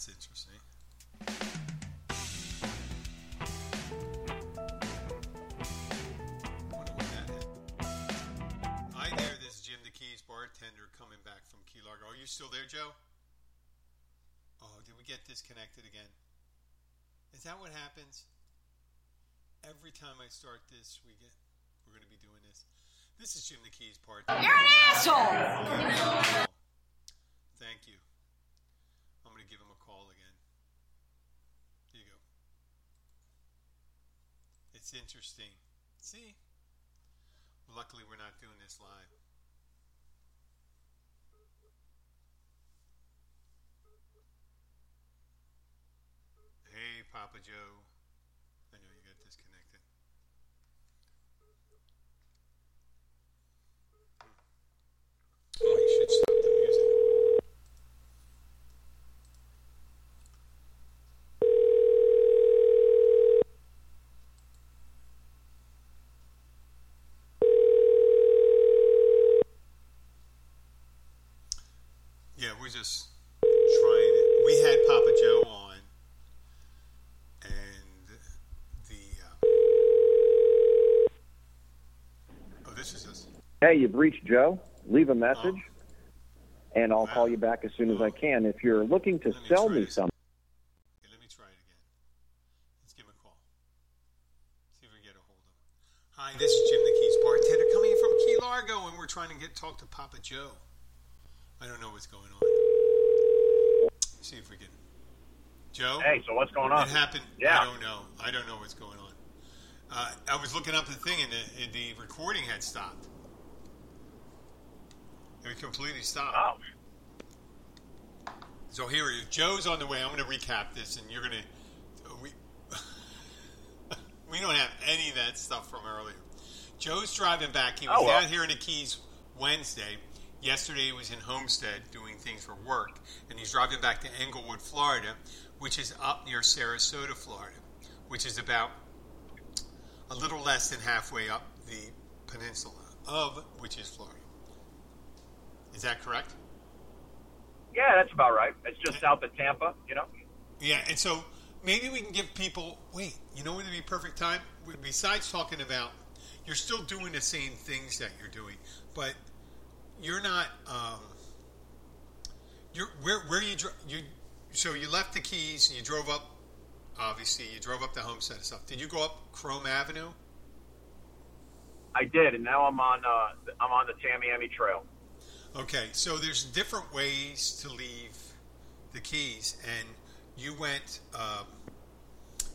that's interesting. Wonder what that is. Hi there, this is Jim the Keys bartender coming back from Key Largo. Are you still there, Joe? Oh, did we get disconnected again? Is that what happens? Every time I start this, we get we're going to be doing this. This is Jim the Keys bartender. You're an asshole! Thank you. I'm going to give him a call again. Here you go. It's interesting. See? Luckily, we're not doing this live. Hey, Papa Joe. I know you got disconnected. Oh, you should stop the music. Yeah, we're just trying it. We had Papa Joe on, and the. Uh, oh, this is us. Hey, you've reached Joe. Leave a message, Oh. and I'll call you back as soon as I can. If you're looking to Let sell me something, me try it again. Let's give a call. See if we get a hold of him. Hi, this is Jim the Keys bartender coming from Key Largo, and we're trying to get talk to Papa Joe. I don't know what's going on. See if we can. Joe. Hey, so what's going on? It happened. Yeah. I don't know. I don't know what's going on. Uh, I was looking up the thing, and the, and the recording had stopped. It completely stopped. Oh, So here he is. Joe's on the way. I'm going to recap this, and you're going to. We we don't have any of that stuff from earlier. Joe's driving back. He was Oh, well. down here in the Keys Wednesday. Yesterday he was in Homestead doing things for work, and he's driving back to Englewood, Florida, which is up near Sarasota, Florida, which is about a little less than halfway up the peninsula of which is Florida. Is that correct? yeah, that's about right. It's just south of Tampa, you know. Yeah, and so maybe we can give people. Wait, you know what would be perfect time? Besides talking about, you're still doing the same things that you're doing, but you're not. Um, you're where where you dro- you. So you left the Keys and you drove up. Obviously, you drove up the Homestead and stuff. Did you go up Krome Avenue? I did, and now I'm on uh, I'm on the Tamiami Trail. Okay, so there's different ways to leave the keys, and you went. Um,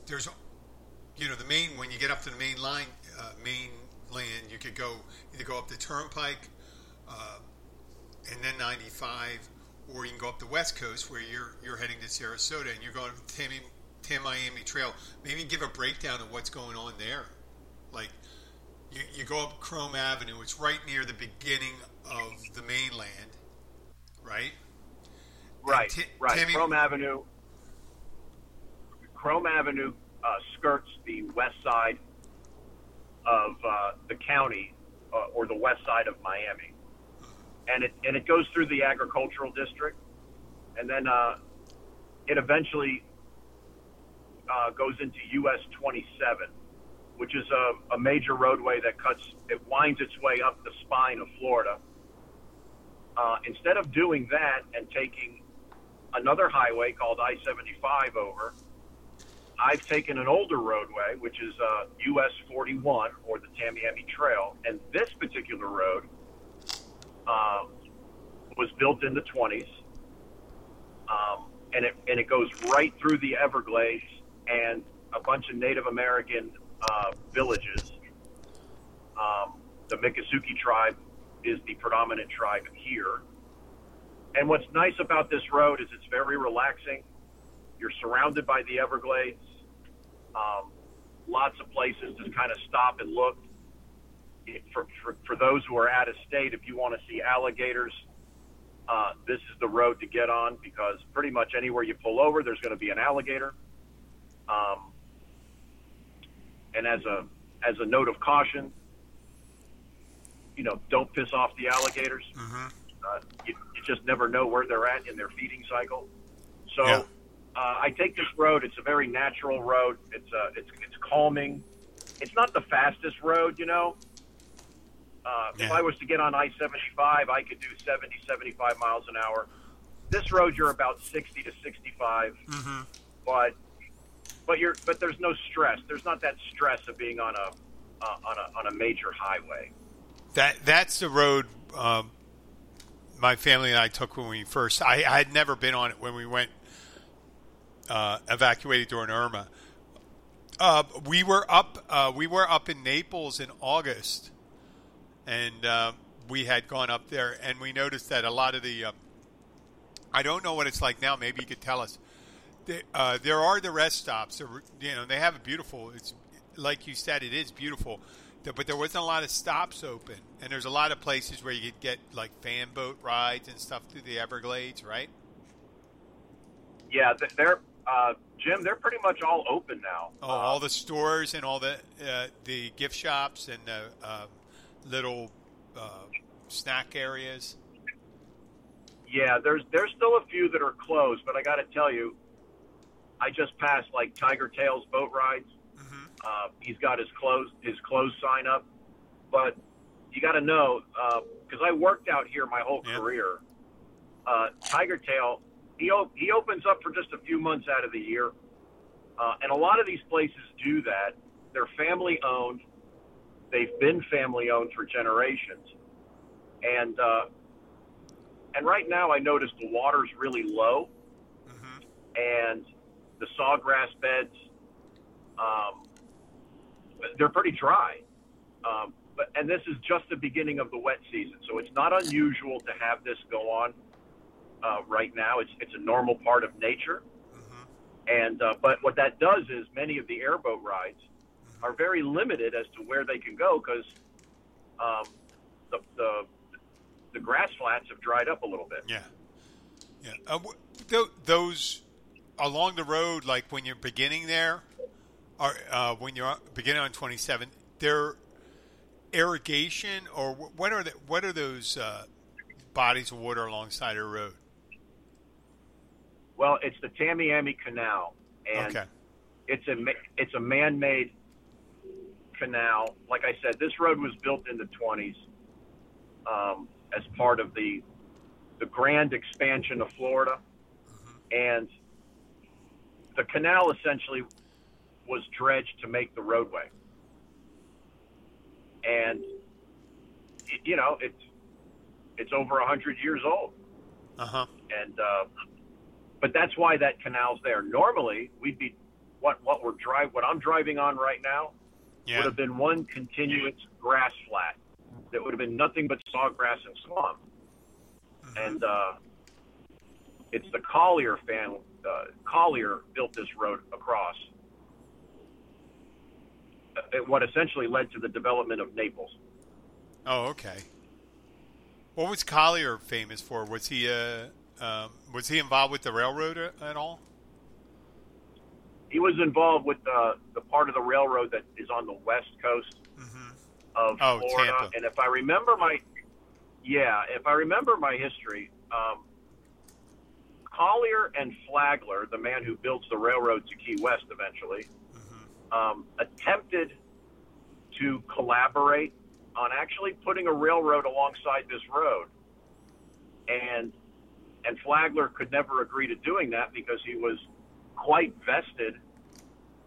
there's, you know, the main when you get up to the main line, uh, main land, you could go either go up the Turnpike, uh, and then 95, or you can go up the West Coast where you're you're heading to Sarasota and you're going to Tam, Tamiami Trail. Maybe give a breakdown of what's going on there, like. You, you go up Krome Avenue. It's right near the beginning of the mainland, right? Right, Ti- right. Tammy- Krome Avenue. Krome Avenue uh, skirts the west side of uh, the county, uh, or the west side of Miami, and it and it goes through the agricultural district, and then uh, it eventually uh, goes into US 27, which is a, a major roadway that cuts. It winds its way up the spine of Florida. Uh, instead of doing that and taking another highway called I 75 over. I've taken an older roadway, which is uh, US 41 or the Tamiami Trail, and this particular road uh, was built in the 20s, um, and it and it goes right through the Everglades and a bunch of Native American uh, villages. Um, the Miccosukee tribe is the predominant tribe here. And what's nice about this road is it's very relaxing. You're surrounded by the Everglades. Um, lots of places to kind of stop and look. For, for, for those who are out of state, if you want to see alligators, uh, this is the road to get on because pretty much anywhere you pull over, there's going to be an alligator. Um, and as a as a note of caution, you know, don't piss off the alligators. Uh, you, you just never know where they're at in their feeding cycle. So, Yeah. Uh, I take this road. It's a very natural road. It's uh, it's it's calming. It's not the fastest road, you know. Uh, If I was to get on I-75, I could do 70, 75 miles an hour. This road, you're about 60 to 65, Mm-hmm. but but you're but there's no stress. There's not that stress of being on a uh, on a on a major highway. That that's the road um, my family and I took when we first. I, I had never been on it when we went uh, evacuated during Irma. Uh, we were up. Uh, we were up in Naples in August, and uh, we had gone up there, and we noticed that a lot of the. Uh, I don't know what it's like now. Maybe you could tell us. There, uh, there are the rest stops. You know, they have a beautiful. It's like you said, it is beautiful, but there wasn't a lot of stops open, and there's a lot of places where you could get like fan boat rides and stuff through the Everglades, right? Yeah, they're uh, Jim. They're pretty much all open now. Oh, all the stores and all the uh, the gift shops and the uh, little uh, snack areas. Yeah, there's there's still a few that are closed, but I got to tell you, I just passed like Tiger Tails boat rides. Uh, he's got his closed his closed sign up, but you got to know because I worked out here my whole Yeah. career. Uh, Tiger Tail, he op- he opens up for just a few months out of the year, uh, and a lot of these places do that. They're family owned. They've been family owned for generations, and uh, and right now I notice the water's really low, and the sawgrass beds, um, they're pretty dry. Um, but and this is just the beginning of the wet season, so it's not unusual to have this go on uh, right now. It's it's a normal part of nature, and uh, but what that does is many of the airboat rides are very limited as to where they can go because um, the, the the grass flats have dried up a little bit. Yeah, yeah. Uh, th- those along the road, like when you're beginning there, or uh, when you're beginning on 27, they're irrigation or what are the, what are those uh, bodies of water alongside a road? Well, it's the Tamiami Canal, and Okay. it's a it's a man-made canal. Like I said, this road was built in the 20s um, as part of the the grand expansion of Florida, and the canal essentially was dredged to make the roadway. And y- you know, it's it's over a hundred years old Uh huh. and uh, but that's why that canal's there. Normally, we'd be what what we're drive what I'm driving on right now Yeah. would have been one continuous grass flat that would have been nothing but sawgrass and swamp. And uh, it's the Collier fan. Uh, Collier built this road across. Uh, What essentially led to the development of Naples. Oh, okay. What was Collier famous for? Was he uh, um, was he involved with the railroad at all? He was involved with the the part of the railroad that is on the west coast of Oh, Florida. Tampa. And if I remember my, yeah, if I remember my history, um, Collier and Flagler, the man who builds the railroad to Key West eventually, um, attempted to collaborate on actually putting a railroad alongside this road. And and Flagler could never agree to doing that because he was quite vested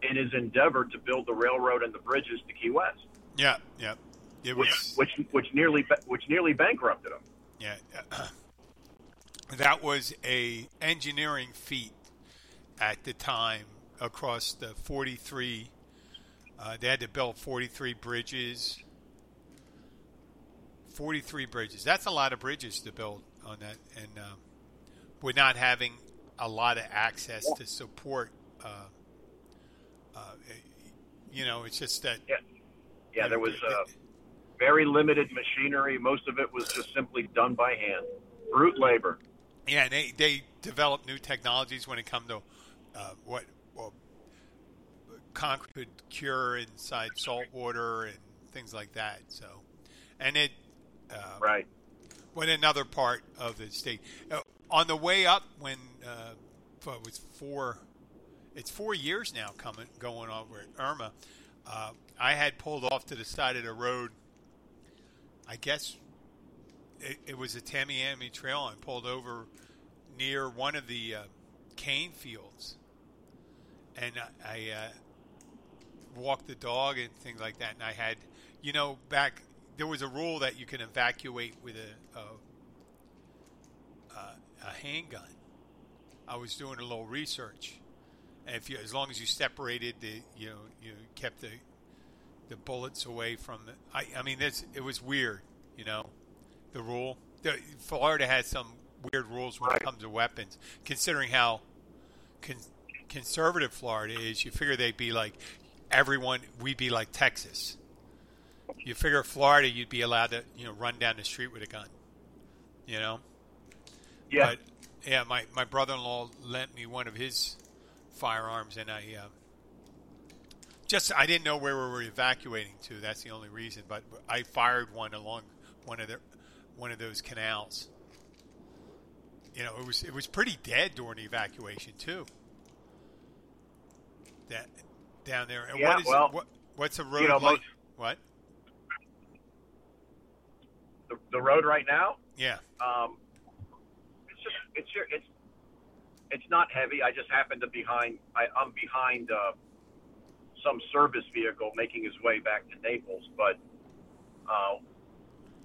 in his endeavor to build the railroad and the bridges to Key West Yeah, yeah. It which was which which nearly which nearly bankrupted him. Yeah, that was a engineering feat at the time across the 43. Uh, they had to build 43 bridges. 43 bridges. That's a lot of bridges to build on that, and um, we're not having a lot of access to support. Uh, uh, you know, it's just that. Yeah, yeah. There was uh, very limited machinery. Most of it was just simply done by hand, brute labor. Yeah, and they they develop new technologies when it comes to uh, what well, concrete could cure inside salt water and things like that. So, and it uh, Right. when another part of the state uh, on the way up when uh, it was four. It's four years now coming going on with Irma. Uh, I had pulled off to the side of the road. I guess it, it was a Tamiami trail. I pulled over near one of the uh, cane fields, and I, I uh, walked the dog and things like that. And I had, you know, back there was a rule that you can evacuate with a a, a, handgun. I was doing a little research, and if you, as long as you separated the, you know, you kept the the bullets away from the. I, I mean, this it was weird, you know, the rule. The, Florida has some weird rules when it comes to weapons, considering how con, conservative Florida is. You figure they'd be like everyone. We'd be like Texas. You figure Florida, you'd be allowed to, you know, run down the street with a gun. You know. Yeah. But yeah, my, my brother in law lent me one of his firearms, and I uh, just I didn't know where we were evacuating to. That's the only reason. But I fired one along one of the one of those canals. You know, it was it was pretty dead during the evacuation too. That down there. And Yeah, what is well, what, what's a road know, like? most- What? the, the road right now, Yeah. um, it's just it's your- it's it's not heavy. I just happen to behind. I, I'm behind uh, some service vehicle making his way back to Naples. But uh,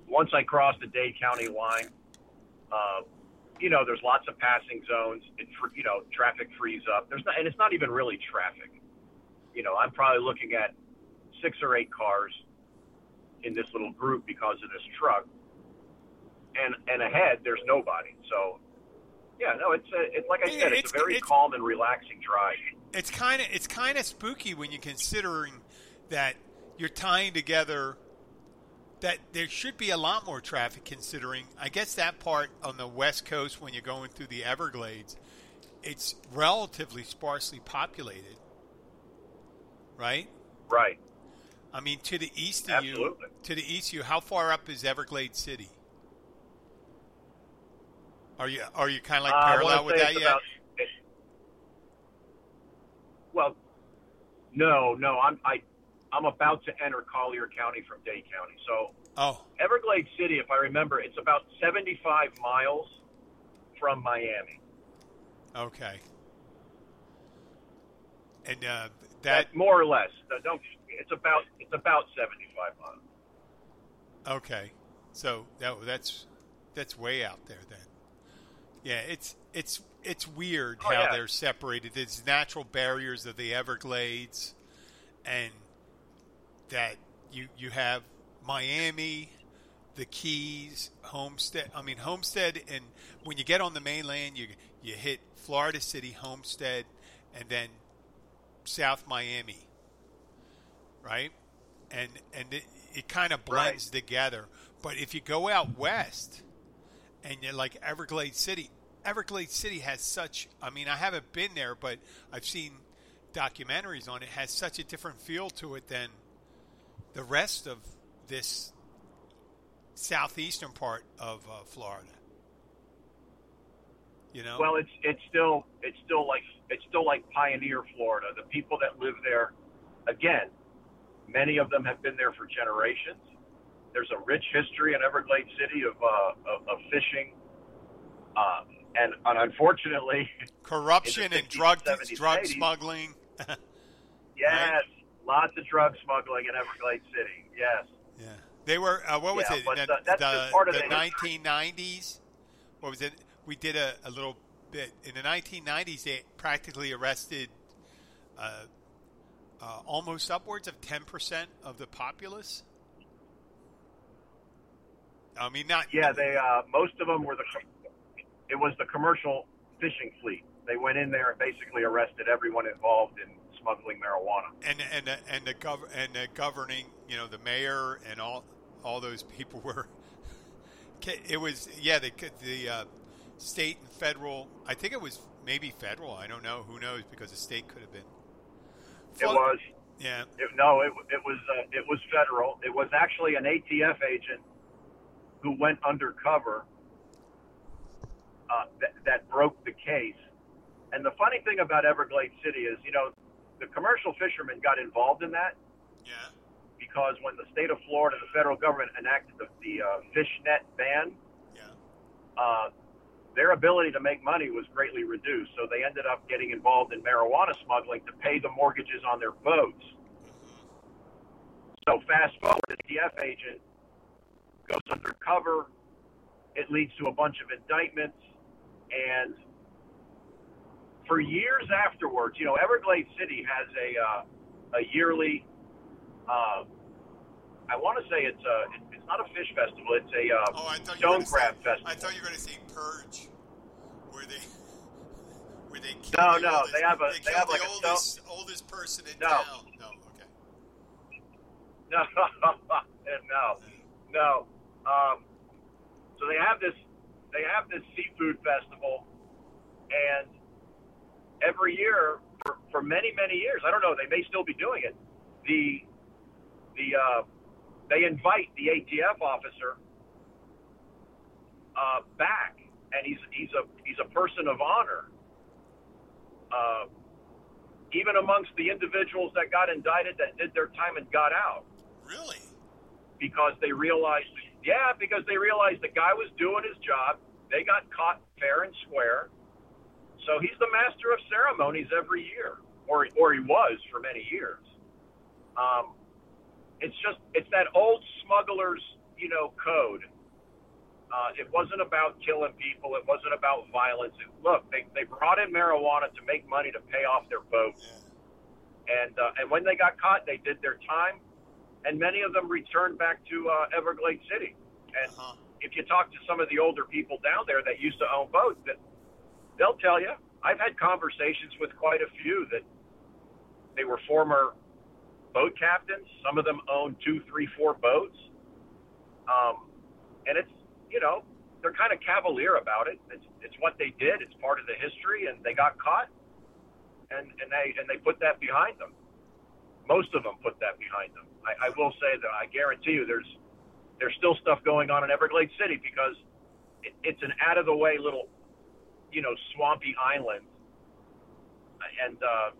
once I cross the Dade County line, uh, you know, there's lots of passing zones. It you know, traffic frees up. There's not, and it's not even really traffic. You know, I'm probably looking at six or eight cars in this little group because of this truck and and ahead there's nobody. So yeah, no, it's a, it's like I said, it's, it's- a very it's- calm and relaxing drive. it's kind of it's kind of spooky when you're considering that you're tying together that there should be a lot more traffic considering I guess that part on the west coast when you're going through the Everglades it's relatively sparsely populated right Right. I mean to the east of you to the east of you how far up is Everglades City are you are you kind of like Uh, parallel want with that yet about. It, well, no, no, I'm I I'm about to enter Collier County from Dade County. So oh Everglades City, if I remember, it's about 75 miles from Miami. okay and uh, that That more or less. Don't. It's about it's about 75 miles. Okay, so that that's that's way out there then. Yeah, it's it's it's weird Oh, how yeah. they're separated. There's natural barriers of the Everglades, and that you you have Miami, the Keys, Homestead. I mean Homestead, and when you get on the mainland, you you hit Florida City, Homestead, and then South Miami, right? And and it, it kind of blends together. But if you go out west, and you're like Everglades City, Everglades City has such. I mean, I haven't been there, but I've seen documentaries on it. Has such a different feel to it than the rest of this southeastern part of uh, Florida. You know, Well, it's it's still it's still like it's still like Pioneer, Florida. The people that live there, again, many of them have been there for generations. There's a rich history in Everglades City of uh, of, of fishing, uh, and, and unfortunately, corruption in the and drug 70s, drug 80s. smuggling. yes, lots of drug smuggling in Everglades City. Yes, Yeah, they were. Uh, what was Yeah, it? the, the- that's the, part of the the 1990s. What was it? We did a, a little bit in the 1990s. They practically arrested uh, uh, almost upwards of 10 percent of the populace. I mean, not yeah. They uh, most of them were the it was the commercial fishing fleet. They went in there and basically arrested everyone involved in smuggling marijuana. and and the, and the gov- and the governing, you know, the mayor and all all those people were. It was yeah, the the uh, state and federal. I think it was maybe federal. I don't know. Who knows? Because the state could have been. It was Yeah. it, no, it, it was uh, it was federal. It was actually an ATF agent who went undercover uh, that, that broke the case. And the funny thing about Everglades City is, you know, the commercial fishermen got involved in that Yeah. because when the state of Florida, the federal government enacted the, the uh, fish net ban, Yeah. uh, their ability to make money was greatly reduced. So they ended up getting involved in marijuana smuggling to pay the mortgages on their boats. So fast forward, the ATF agent goes undercover. It leads to a bunch of indictments, and for years afterwards, you know, Everglades City has a uh, a yearly. Uh, I want to say it's a it's not a fish festival. It's a uh, Oh, I thought you were stone crab say, festival. I thought you were going to say purge, where they where they kill No, the no, oldest, they have a- they they have the like a oldest oldest person in No. town. No, okay. No, no, no. Um, so they have this, they have this seafood festival, and every year for, for many, many years, I don't know, they may still be doing it. The, the, uh, they invite the ATF officer uh, back, and he's he's a he's a person of honor. Uh, even amongst the individuals that got indicted that did their time and got out? Because they realized, yeah, because they realized the guy was doing his job. They got caught fair and square. So he's the master of ceremonies every year, or or he was for many years. Um, it's just it's that old smuggler's you know code. Uh, it wasn't about killing people. It wasn't about violence. It, look, they they brought in marijuana to make money to pay off their boats, Yeah. and uh, and when they got caught, they did their time, and many of them returned back to uh, Everglades City. And Uh-huh. if you talk to some of the older people down there that used to own boats, that they'll tell you. I've had conversations with quite a few that they were former boat captains. Some of them own two, three, four boats, um, and it's you know they're kind of cavalier about it. It's it's what they did. It's part of the history, and they got caught, and and they and they put that behind them. Most of them put that behind them. I, I will say that I guarantee you, there's there's still stuff going on in Everglades City because it, it's an out of the way little, you know, swampy island, and uh,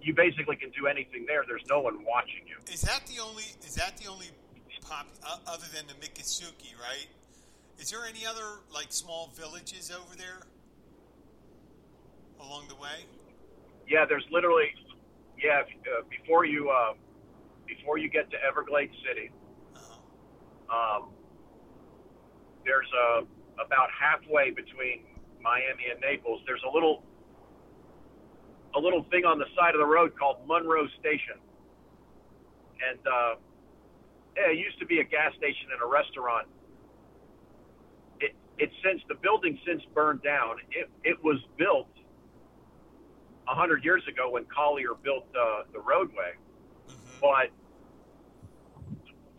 you basically can do anything there. There's no one watching you. Is that the only? Is that the only pop uh, other than the Miccosukee, right? Is there any other like small villages over there along the way? Yeah, there's literally, yeah. if- Uh, before you uh, before you get to Everglades City, Uh-huh. um, there's a about halfway between Miami and Naples. There's a little a little thing on the side of the road called Monroe Station, and uh, yeah, it used to be a gas station and a restaurant. It it's since the building since burned down. It it was built a hundred years ago when Collier built uh, the roadway, but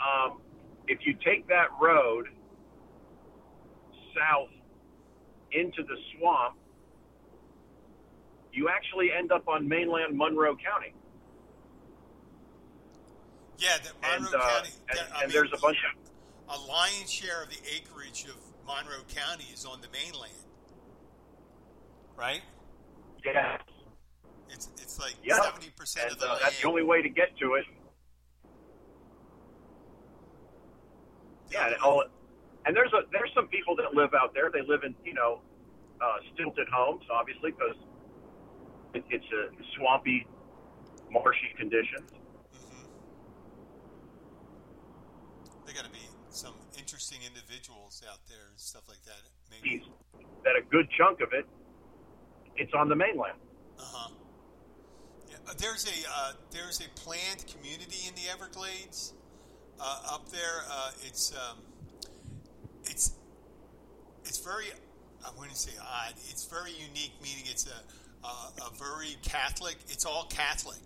um, if you take that road south into the swamp, you actually end up on mainland Monroe County. Yeah, the And, uh, County. and, and mean, there's a bunch of a lion's share of the acreage of Monroe County is on the mainland, right? yeah, It's it's like yeah, seventy percent of the uh, that's the only way to get to it. Yeah, and, all, and there's a there's some people that live out there. They live in you know uh, stilted homes, obviously, because it, it's a swampy, marshy conditions. They got to be some interesting individuals out there and stuff like that. Maybe. That a good chunk of it, it's on the mainland. Uh huh. There's a uh, there's a planned community in the Everglades uh, up there. Uh, it's um, it's it's very I wouldn't say odd. It's very unique, meaning it's a a, a very Catholic. It's all Catholic.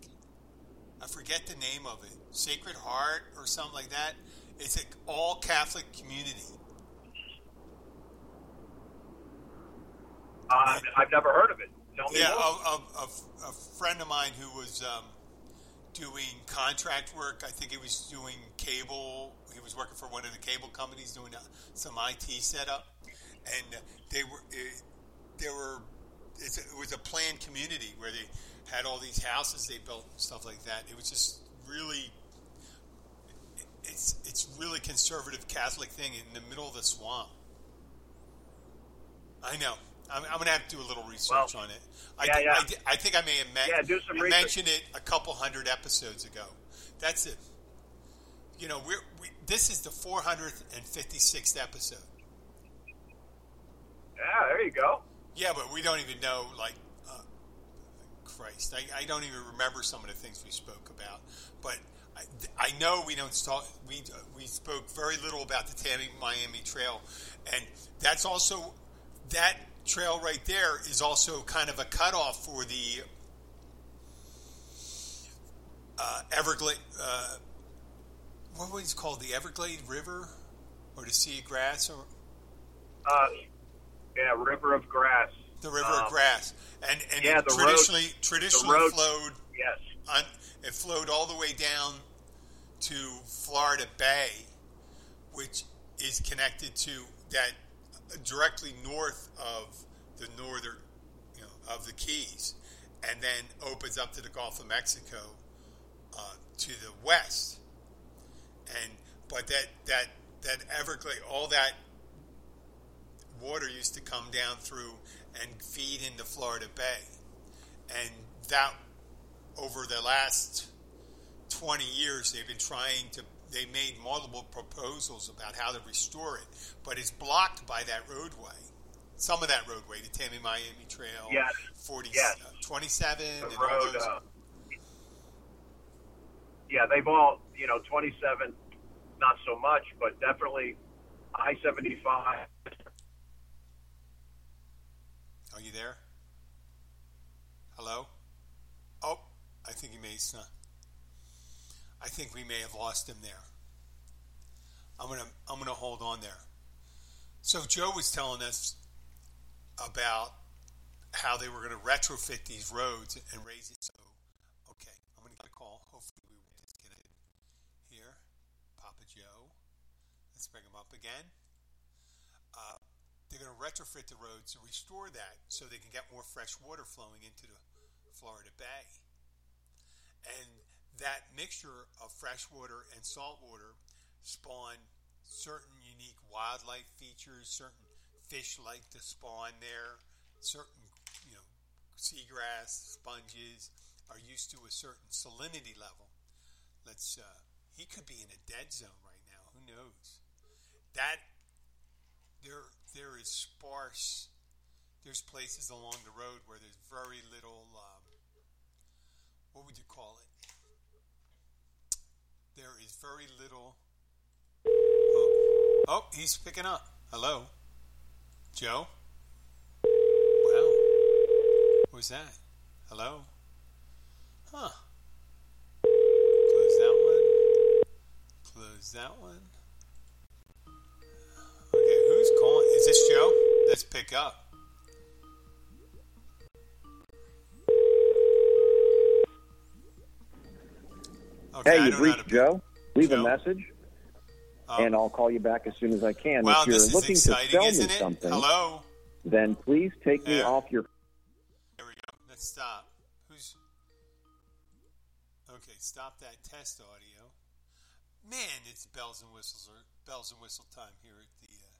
I forget the name of it. Sacred Heart or something like that. It's an all Catholic community. Uh, I've never heard of it. Tell me Yeah, a, a, a, friend of mine who was um, doing contract work. I think he was doing cable. He was working for one of the cable companies doing uh, some IT setup, and they were uh, there were it's, it was a planned community where they had all these houses they built and stuff like that. It was just really it's it's really conservative Catholic thing in the middle of the swamp. I know. I'm, I'm going to have to do a little research Well, on it. I, yeah, yeah. I, I think I may have met, Yeah, do some research. mentioned it a couple hundred episodes ago. That's it. You know, we're, we, this is the 456th episode. Yeah, there you go. Yeah, but we don't even know, like, uh, Christ, I, I don't even remember some of the things we spoke about. But I, I know we don't talk. We we spoke very little about the Tammy Miami Trail, and that's also that trail right there is also kind of a cutoff for the uh, Everglade. Uh, what was it called? The Everglade River, or the Sea of Grass, or Uh, yeah, River of Grass. the River Um, of Grass, and and yeah, it the road- traditionally traditionally road- flowed Yes. on, it flowed all the way down to Florida Bay, which is connected to that directly north of the northern, you know, of the Keys, and then opens up to the Gulf of Mexico uh, to the west. And but that that that Everglade, all that water used to come down through and feed into Florida Bay, and that over the last 20 years they've been trying to they made multiple proposals about how to restore it but it's blocked by that roadway some of that roadway the Tamiami Trail Yes. 40 Yes. uh, 27 The and all road. those Uh, yeah, they've all, you know, 27, not so much, but definitely I 75. are you there hello oh I think he may I think we may have lost him there I'm gonna I'm gonna hold on there so Joe was telling us about how they were going to retrofit these roads and raise it. So, okay, I'm going to get a call. Hopefully, we won't disconnect here. Papa Joe. Let's bring him up again. Uh, they're going to retrofit the roads to restore that so they can get more fresh water flowing into the Florida Bay. And that mixture of fresh water and salt water spawn certain unique wildlife features, certain fish like to spawn there, certain you know seagrass, sponges are used to a certain salinity level. Let's uh, he could be in a dead zone right now. Who knows? That there there is sparse. There's places along the road where there's very little. Um, what would you call it? There is very little. Oh, oh he's picking up. Hello, Joe. Wow. Was that? Hello? Huh. Close that one. Close that one. Okay, who's calling? Is this Joe? Let's pick up. Okay, Hey, you've don't know how reached Joe. Leave Joe? a message, Oh. and I'll call you back as soon as I can. Wow, if you're this is looking to sell me it? something, Hello? then please take me off your There we go. Let's stop. Who's. Okay, stop that test audio. Man, it's bells and whistles or bells and whistle time here at the uh,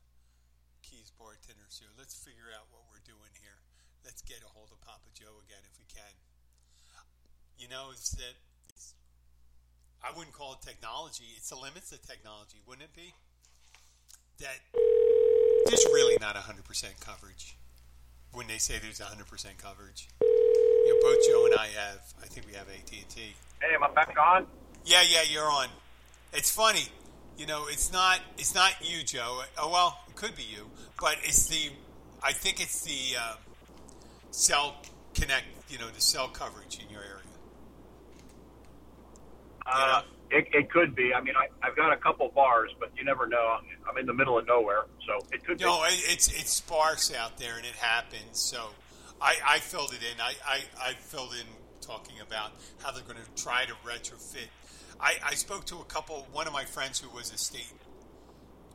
Keys Bartender Show. Let's figure out what we're doing here. Let's get a hold of Papa Joe again if we can. You know, it's that I wouldn't call it technology. It's the limits of technology, wouldn't it be? That there's really not 100% coverage when they say there's 100% coverage. You know, both Joe and I have, I think we have AT&T. Hey, am I back on? Yeah, yeah, you're on. It's funny, you know. It's not. It's not you, Joe. Oh well, it could be you, but it's the. I think it's the uh, cell connect. You know, the cell coverage in your area. Uh, it, it could be. I mean, I, I've got a couple bars, but you never know. I'm in the middle of nowhere, so it could be. No, it, it's it's sparse out there, and it happens. So I, I filled it in. I, I, I filled in talking about how they're going to try to retrofit. I, I spoke to a couple. One of my friends who was a state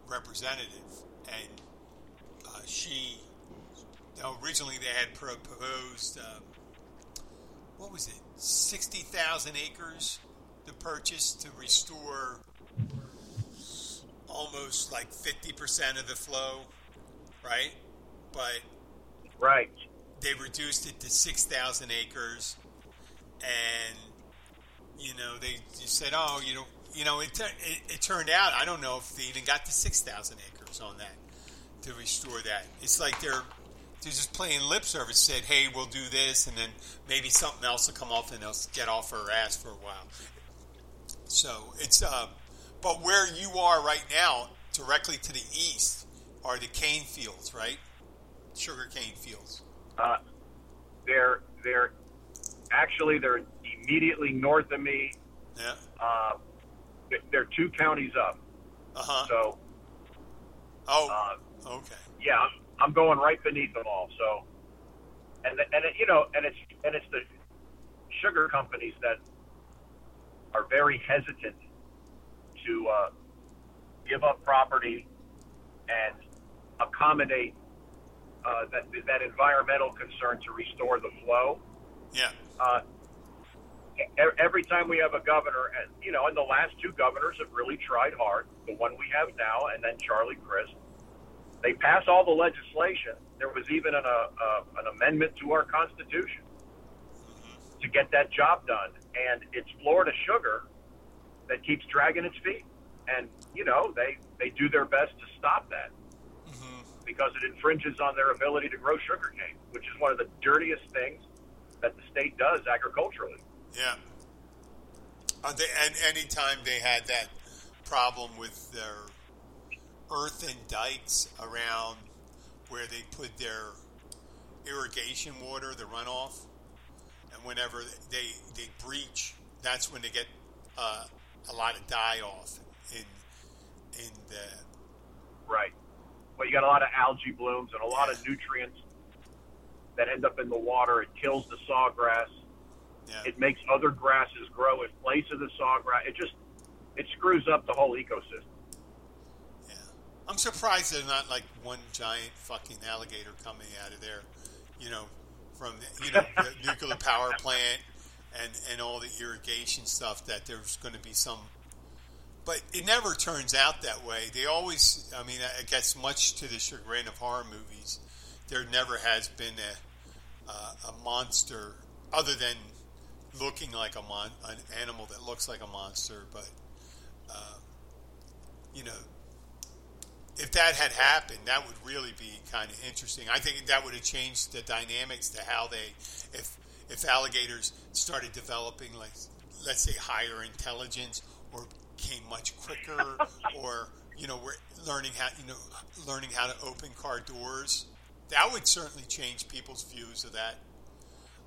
representative, and uh, she originally they had proposed, um, what was it, 60,000 acres to purchase to restore almost like 50% of the flow, right? But Right. they reduced it to 6,000 acres, and you know they just said, oh, you know, you know, it, it it turned out I don't know if they even got to 6,000 acres on that to restore that. It's like they're they're just playing lip service. Said, hey, we'll do this, and then maybe something else will come off, and they'll get off her ass for a while. So it's uh, but where you are right now, directly to the east, are the cane fields, right? Sugar cane fields. Uh, they're they're actually they're immediately north of me. Yeah. Uh, they- they're two counties up. Uh huh. So Oh. uh, okay. yeah, I'm, I'm going right beneath them all. So and the, and it, you know and it's and it's the sugar companies that are very hesitant to uh, give up property and accommodate uh, that that environmental concern to restore the flow. Yeah. uh, every time we have a governor, and you know, and the last two governors have really tried hard. The one we have now, and then Charlie Crist, they pass all the legislation. There was even an, uh, uh, an amendment to our constitution to get that job done, and it's Florida Sugar that keeps dragging its feet. And you know, they they do their best to stop that because it infringes on their ability to grow sugarcane, which is one of the dirtiest things that the state does agriculturally. Yeah. Uh, they, and anytime they had that problem with their earthen dikes around where they put their irrigation water, the runoff, and whenever they they breach, that's when they get uh, a lot of die off in in the Right. Well, you got a lot of algae blooms and a lot of nutrients that end up in the water. It kills the sawgrass. yeah. It makes other grasses grow in place of the sawgrass. It just it screws up the whole ecosystem. Yeah. I'm surprised there's not like one giant fucking alligator coming out of there, you know, from the, you know the nuclear power plant and and all the irrigation stuff. That there's going to be some, but it never turns out that way. They always, I mean, it gets much to the chagrin of horror movies, there never has been a uh, a monster other than looking like a mon an animal that looks like a monster, but. Uh, you know, if that had happened, that would really be kind of interesting. I think that would have changed the dynamics to how they, if if alligators started developing like, let's say, higher intelligence or came much quicker, or you know, we're learning how you know learning how to open car doors. That would certainly change people's views of that.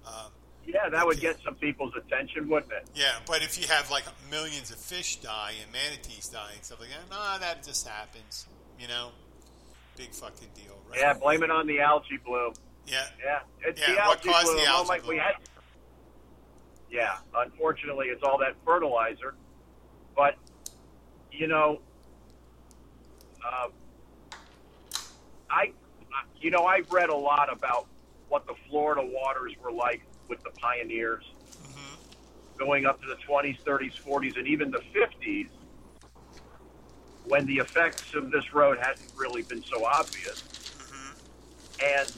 Um, Yeah, that would get some people's attention, wouldn't it? yeah, but if you have like millions of fish die and manatees die and stuff like that, nah, that just happens. You know, big fucking deal, right? Yeah, blame it on the algae bloom. Yeah, Yeah, it's Yeah, the what algae caused bloom. the Oh, algae we bloom? had. Yeah, unfortunately, it's all that fertilizer. But you know, uh, I, you know, I've read a lot about what the Florida waters were like with the pioneers, going up to the 20s, 30s, 40s, and even the 50s, when the effects of this road hadn't really been so obvious. Mm-hmm. And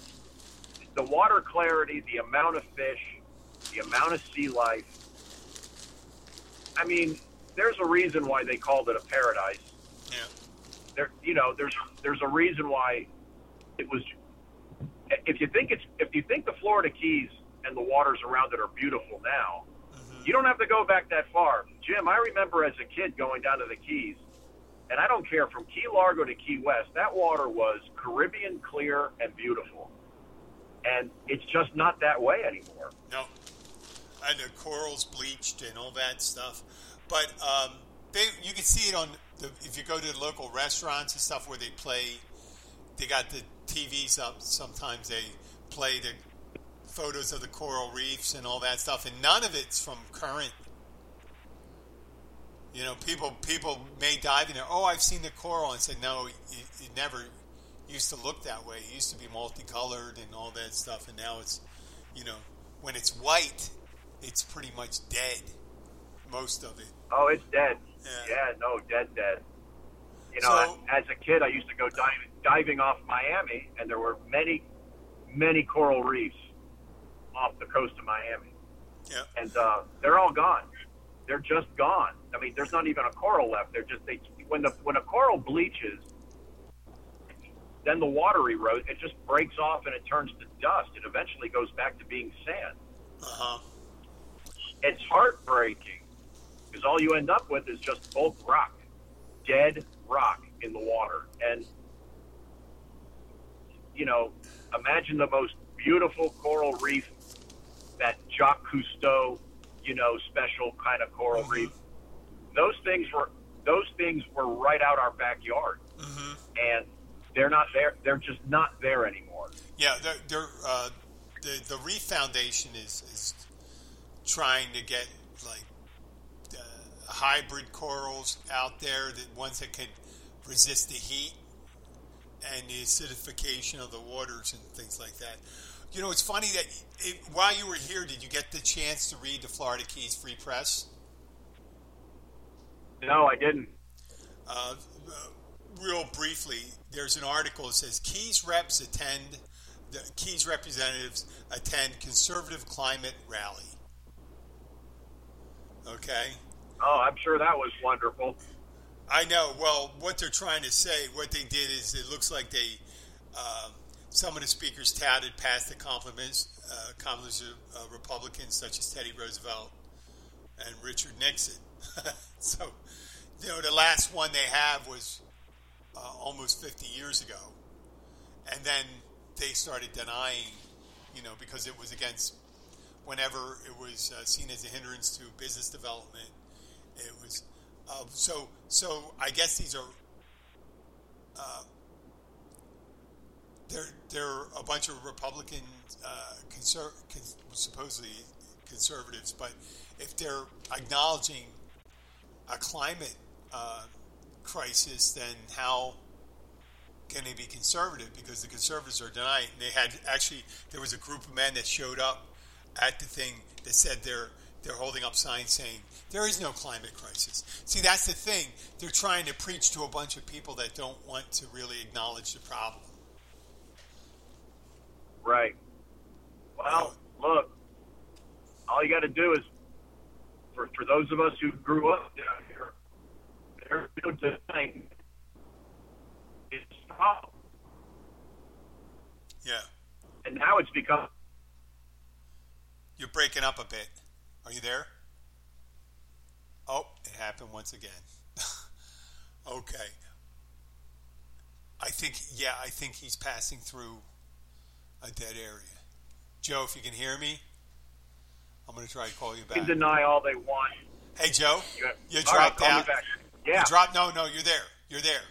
the water clarity, the amount of fish, the amount of sea life. I mean, there's a reason why they called it a paradise. yeah, There, you know, there's there's a reason why it was. If you think it's if you think the Florida Keys and the waters around it are beautiful now, mm-hmm. you don't have to go back that far. Jim, I remember as a kid going down to the Keys, and I don't care from Key Largo to Key West, that water was Caribbean clear and beautiful. And it's just not that way anymore. no, and the corals bleached and all that stuff. But um, they, you can see it on the if you go to the local restaurants and stuff where they play. They got the TVs up. Sometimes they play the photos of the coral reefs and all that stuff, and none of it's from current. You know, people people may dive in there. Oh, I've seen the coral, and said no, it, you never used to look that way. It used to be multicolored and all that stuff, and now it's, you know, when it's white, it's pretty much dead. Most of it. Oh, it's dead. Yeah. Yeah, no, dead, dead. You know, So- as a kid, I used to go diving, diving off Miami, and there were many, many coral reefs off the coast of Miami, Yeah. and uh, they're all gone. They're just gone. I mean, there's not even a coral left. They're just they when the when a coral bleaches, then the water erodes. It just breaks off and it turns to dust. It eventually goes back to being sand. Uh huh. It's heartbreaking because all you end up with is just bulk rock, dead rock in the water. And, you know, imagine the most beautiful coral reef, that Jacques Cousteau, you know, special kind of coral reef. Those things were those things were right out our backyard, hmm and they're not there. They're just not there anymore. Yeah, they're, they're, uh, the the Reef Foundation is is trying to get like uh, hybrid corals out there, the ones that can resist the heat and the acidification of the waters and things like that. You know, it's funny that it, while you were here, did you get the chance to read the Florida Keys Free Press? No, I didn't. Uh, uh, real briefly, there's an article that says Keys reps attend, the Keys representatives attend conservative climate rally. Okay, Oh, I'm sure that was wonderful. I know. Well, what they're trying to say, what they did is, it looks like they, um, some of the speakers touted past the compliments, uh, compliments of uh, Republicans such as Teddy Roosevelt and Richard Nixon. so, you know, the last one they have was uh, almost 50 years ago, and then they started denying, you know, because it was against whenever it was uh, seen as a hindrance to business development. It was uh, so. So I guess these are. Uh, they're they're a bunch of Republican, uh, conser- cons- supposedly conservatives, but if they're acknowledging a climate uh, crisis, then how can they be conservative? Because the conservatives are denying. They had actually there was a group of men that showed up at the thing that said they're they're holding up signs saying there is no climate crisis. See, that's the thing. They're trying to preach to a bunch of people that don't want to really acknowledge the problem. Right. Well, look, all you got to do is, for, for those of us who grew up down here, there's no denying it's a problem. Yeah, And now it's become, you're breaking up a bit. Are you there? Oh, it happened once again. okay. I think, yeah, I think he's passing through a dead area. Joe, if you can hear me, I'm going to try to call you back. you can deny all they want. Hey, Joe, You, you all right, dropped call me out. Yeah. You dropped. No, no, you're there. You're there.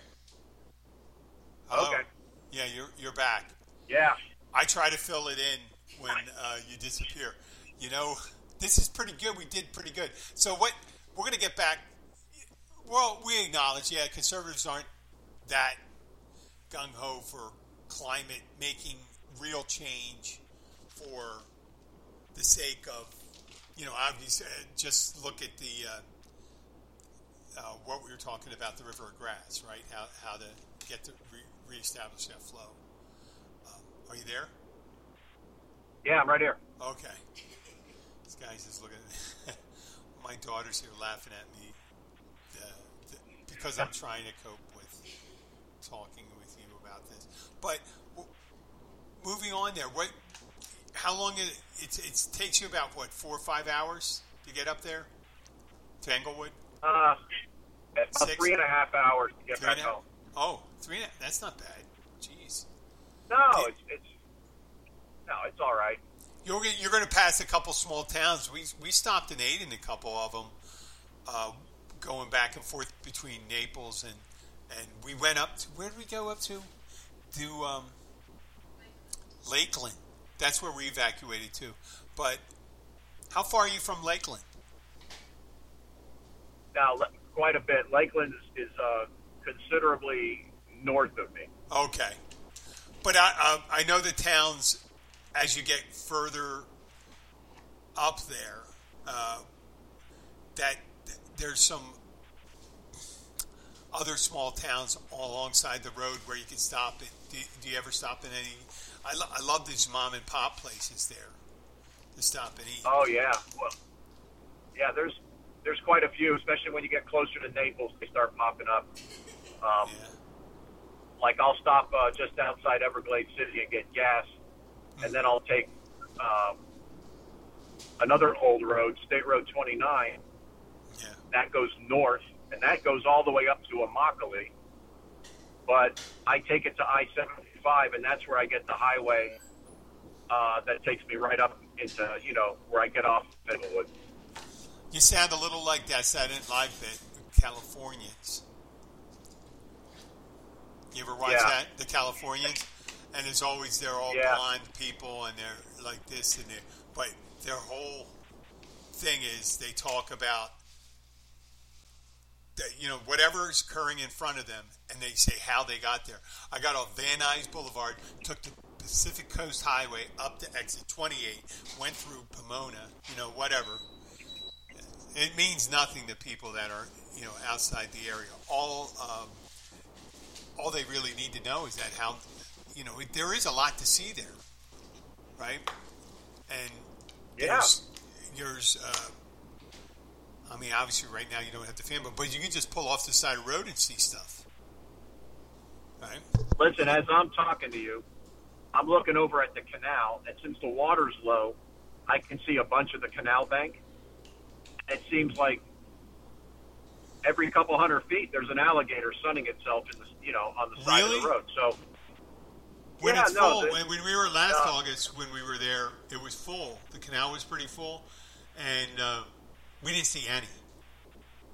Hello? Okay. Yeah, you're you're back. Yeah. I try to fill it in when uh, you disappear. You know, this is pretty good. We did pretty good. So what we're going to get back. Well, we acknowledge, yeah, conservatives aren't that gung ho for climate making real change for the sake of, you know, obviously, uh, just look at the. Uh, uh, what we were talking about, the river of grass, right? How, how to get to re- reestablish that flow. Um, are you there? Yeah, I'm right here. Okay. This guy's just looking. My daughter's here laughing at me uh, th- because I'm trying to cope with talking with you about this. But w- moving on there, what? How long it? It, it takes you about what four or five hours to get up there to Englewood. Uh, about Six. three and a half hours to get Three back and a half- home. Oh, three. and a- That's not bad. Jeez. No, it's, it's no, it's all right. You're gonna, you're going to pass a couple small towns. We we stopped and ate in a couple of them, uh, going back and forth between Naples and and we went up to where did we go up to? To um, Lakeland. That's where we evacuated to. But how far are you from Lakeland? Now, quite a bit. Lakeland is, is uh, considerably north of me. Okay, But I, uh, I know the towns, as you get further up there, uh, that there's some other small towns alongside the road where you can stop. It. Do, do you ever stop in any? I, lo- I love these mom and pop places there to stop and eat. Oh yeah, well, yeah. There's there's quite a few, especially when you get closer to Naples. They start popping up. Um, Yeah. Like I'll stop uh, just outside Everglades City and get gas, and then I'll take um, another old road, State Road 29. Yeah. That goes north, and that goes all the way up to Immokalee. But I take it to I-75, and that's where I get the highway uh, that takes me right up into you know where I get off Middlewood. You sound a little like that Saturday Night Live bit, Californians. You ever watch Yeah. that, the Californians? And it's always they're all Yeah. blonde people and they're like this and they but their whole thing is they talk about that you know whatever is occurring in front of them and they say how they got there. I got off Van Nuys Boulevard, took the Pacific Coast Highway up to exit 28, went through Pomona, you know, whatever. It means nothing to people that are, you know, outside the area. All, um, all they really need to know is that how, you know, there is a lot to see there, right? And Yeah. there's, there's, uh, I mean, obviously, right now you don't have the family, but you can just pull off the side of the road and see stuff, right? Listen, as I'm talking to you, I'm looking over at the canal, and since the water's low, I can see a bunch of the canal bank. It seems like every couple hundred feet, there's an alligator sunning itself in the, you know, on the side of the road. So, When Yeah, it's no, full, the- when, when we were last uh, August, when we were there, it was full. The canal was pretty full, and uh, we didn't see any.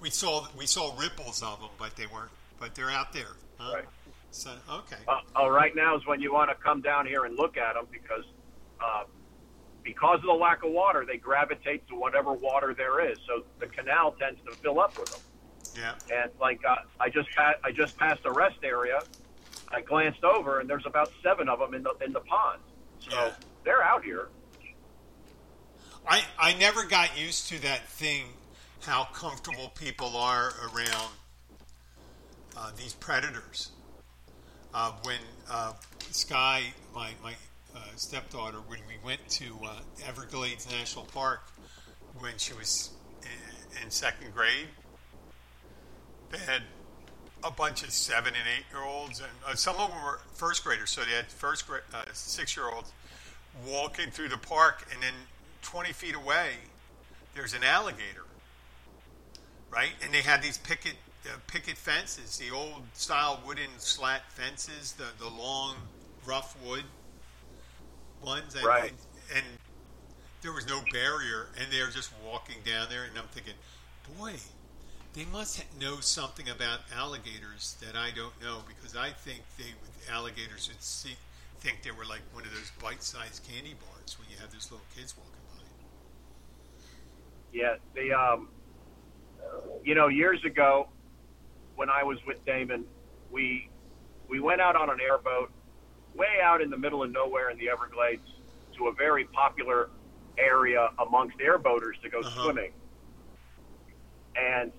We saw we saw ripples of them, but they weren't. But they're out there. Huh? Right. So okay. uh, oh, right now is when you want to come down here and look at them because, uh, because of the lack of water, they gravitate to whatever water there is. So the canal tends to fill up with them. yeah. and like uh, I just pa- I just passed a rest area. I glanced over, and there's about seven of them in the in the pond. So Yeah. they're out here. I I never got used to that thing, how comfortable people are around uh, these predators. Uh, when uh, Sky, my my stepdaughter, when we went to uh, Everglades National Park when she was in, in second grade, they had a bunch of seven and eight year olds, and uh, some of them were first graders, so they had first grade, uh, six year olds walking through the park, and then 20 feet away, there's an alligator, right? And they had these picket uh, picket fences, the old style wooden slat fences, the the long rough wood ones, and, Right. and there was no barrier, and they were just walking down there, and I'm thinking, boy, they must know something about alligators that I don't know because I think they alligators would see think they were like one of those bite-sized candy bars when you have those little kids walking by. Yeah, the um, you know, years ago when I was with Damon, we we went out on an airboat way out in the middle of nowhere in the Everglades to a very popular area amongst airboaters to go Uh-huh. swimming. And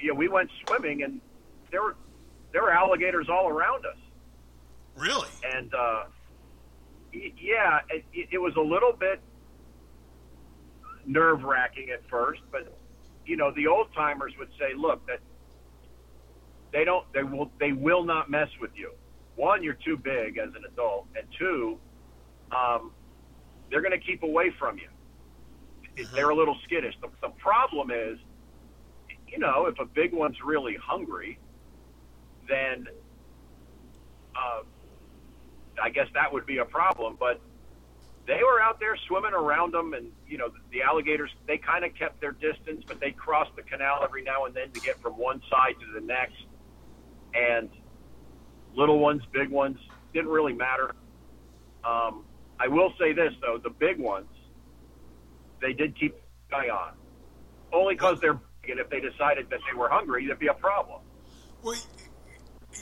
yeah, we went swimming and there were there were alligators all around us. Really? and uh, y- yeah, it, it was a little bit nerve wracking at first, but you know, the old timers would say, "Look, that they don't, they will, they will not mess with you. One, you're too big as an adult, and two, um, they're going to keep away from you. They're a little skittish. The, the problem is, you know, if a big one's really hungry, then uh, I guess that would be a problem. But they were out there swimming around them, and you know the, the alligators. They kind of kept their distance, but they crossed the canal every now and then to get from one side to the next. And little ones, big ones, didn't really matter. Um, I will say this though: the big ones, they did keep an eye on, only because they're big. And if they decided that they were hungry, it'd be a problem. Well,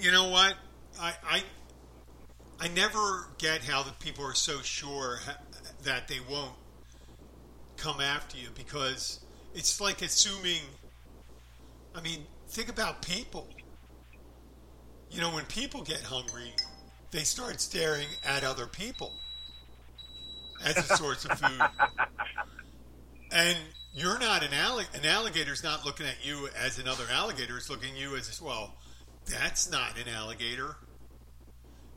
you know what? I, I I never get how the people are so sure that they won't come after you because it's like assuming. I mean, think about people. You know, when people get hungry, they start staring at other people as a source of food. And you're not an alligator. An alligator's not looking at you as another alligator. It's looking at you as well. That's not an alligator.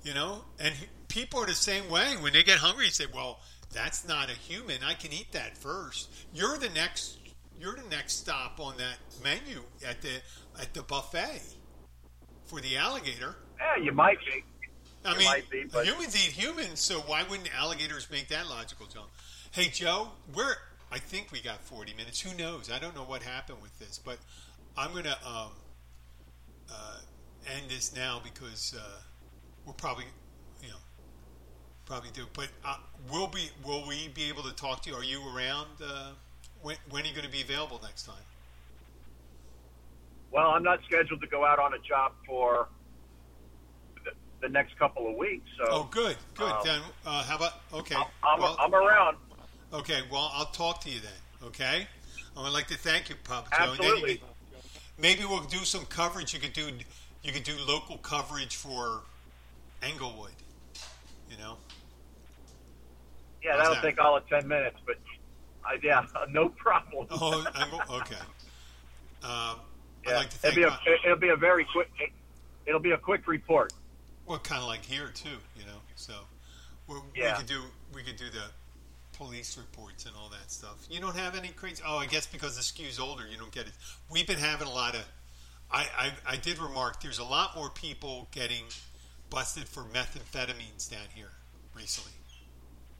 You know, and he, people are the same way. When they get hungry, they say, "Well, that's not a human. I can eat that first. You're the next. You're the next stop on that menu at the at the buffet for the alligator. Yeah, you might be. I It mean, might be, but- humans eat humans, so why wouldn't alligators make that logical jump? Hey, Joe, we're I think we got 40 minutes. Who knows? I don't know what happened with this, but I'm gonna um, uh, end this now because uh, we'll probably, you know, probably do. But uh, will be will we be able to talk to you? Are you around? Uh, when when are you going to be available next time? Well, I'm not scheduled to go out on a job for the, the next couple of weeks, so Oh, good, good. Um, then uh, how about okay? I'm, I'm, well- I'm around. Okay, well, I'll talk to you then. Okay, I would like to thank you, Papa Joe. And then you Absolutely. maybe we'll do some coverage. You could do you could do local coverage for Englewood. You know, Yeah, that'll that? take all of ten minutes, but I, yeah, no problem. oh, okay. Um, yeah, like to it'll be a it'll be a very quick it'll be a quick report. well, kind of like here too. You know, so we, Yeah. we could do we could do the police reports and all that stuff. You don't have any crazy. Oh, I guess because the skew's older, you don't get it. We've been having a lot of. I, I, I did remark there's a lot more people getting busted for methamphetamines down here recently.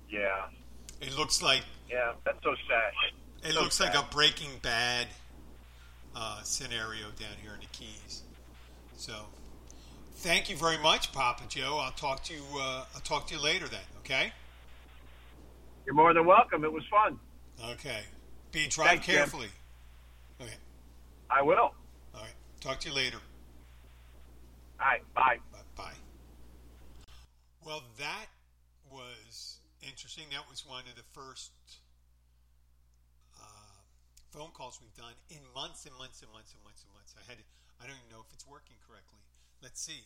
Yeah, It looks like yeah, that's so sad. it So looks like a Breaking Bad uh, scenario down here in the Keys. So, thank you very much, Papa Joe. I'll talk to you. Uh, I'll talk to you later then. Okay. You're more than welcome. It was fun. Okay. Be drive Thanks, Jim. carefully. Okay. I will. All right. Talk to you later. All right, bye. Bye. Bye. Well, that was interesting. That was one of the first phone calls we've done in months and months and months and months and months. I had. I don't even know if it's working correctly. Let's see.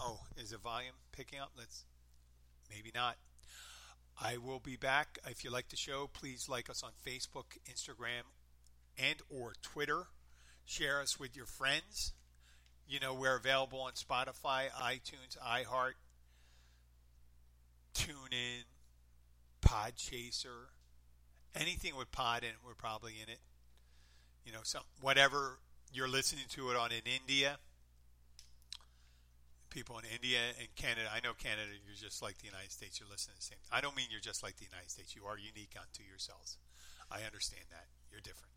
Oh, is the volume picking up? Let's. Maybe not. I will be back. If you like the show, please like us on Facebook, Instagram, and or Twitter. Share us with your friends. You know, we're available on Spotify, iTunes, iHeart, TuneIn, Podchaser, anything with pod in it, we're probably in it. You know, some whatever you're listening to it on in India. People in India and Canada. I know Canada. You're just like the United States. You're listening to the same. I don't mean you're just like the United States. You are unique unto yourselves. I understand that. You're different.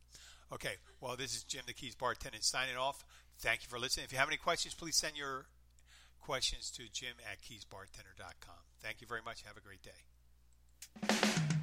Okay. Well, this is Jim the Keys bartender signing off. Thank you for listening. If you have any questions, please send your questions to jim at keysbartender.com. Thank you very much. Have a great day.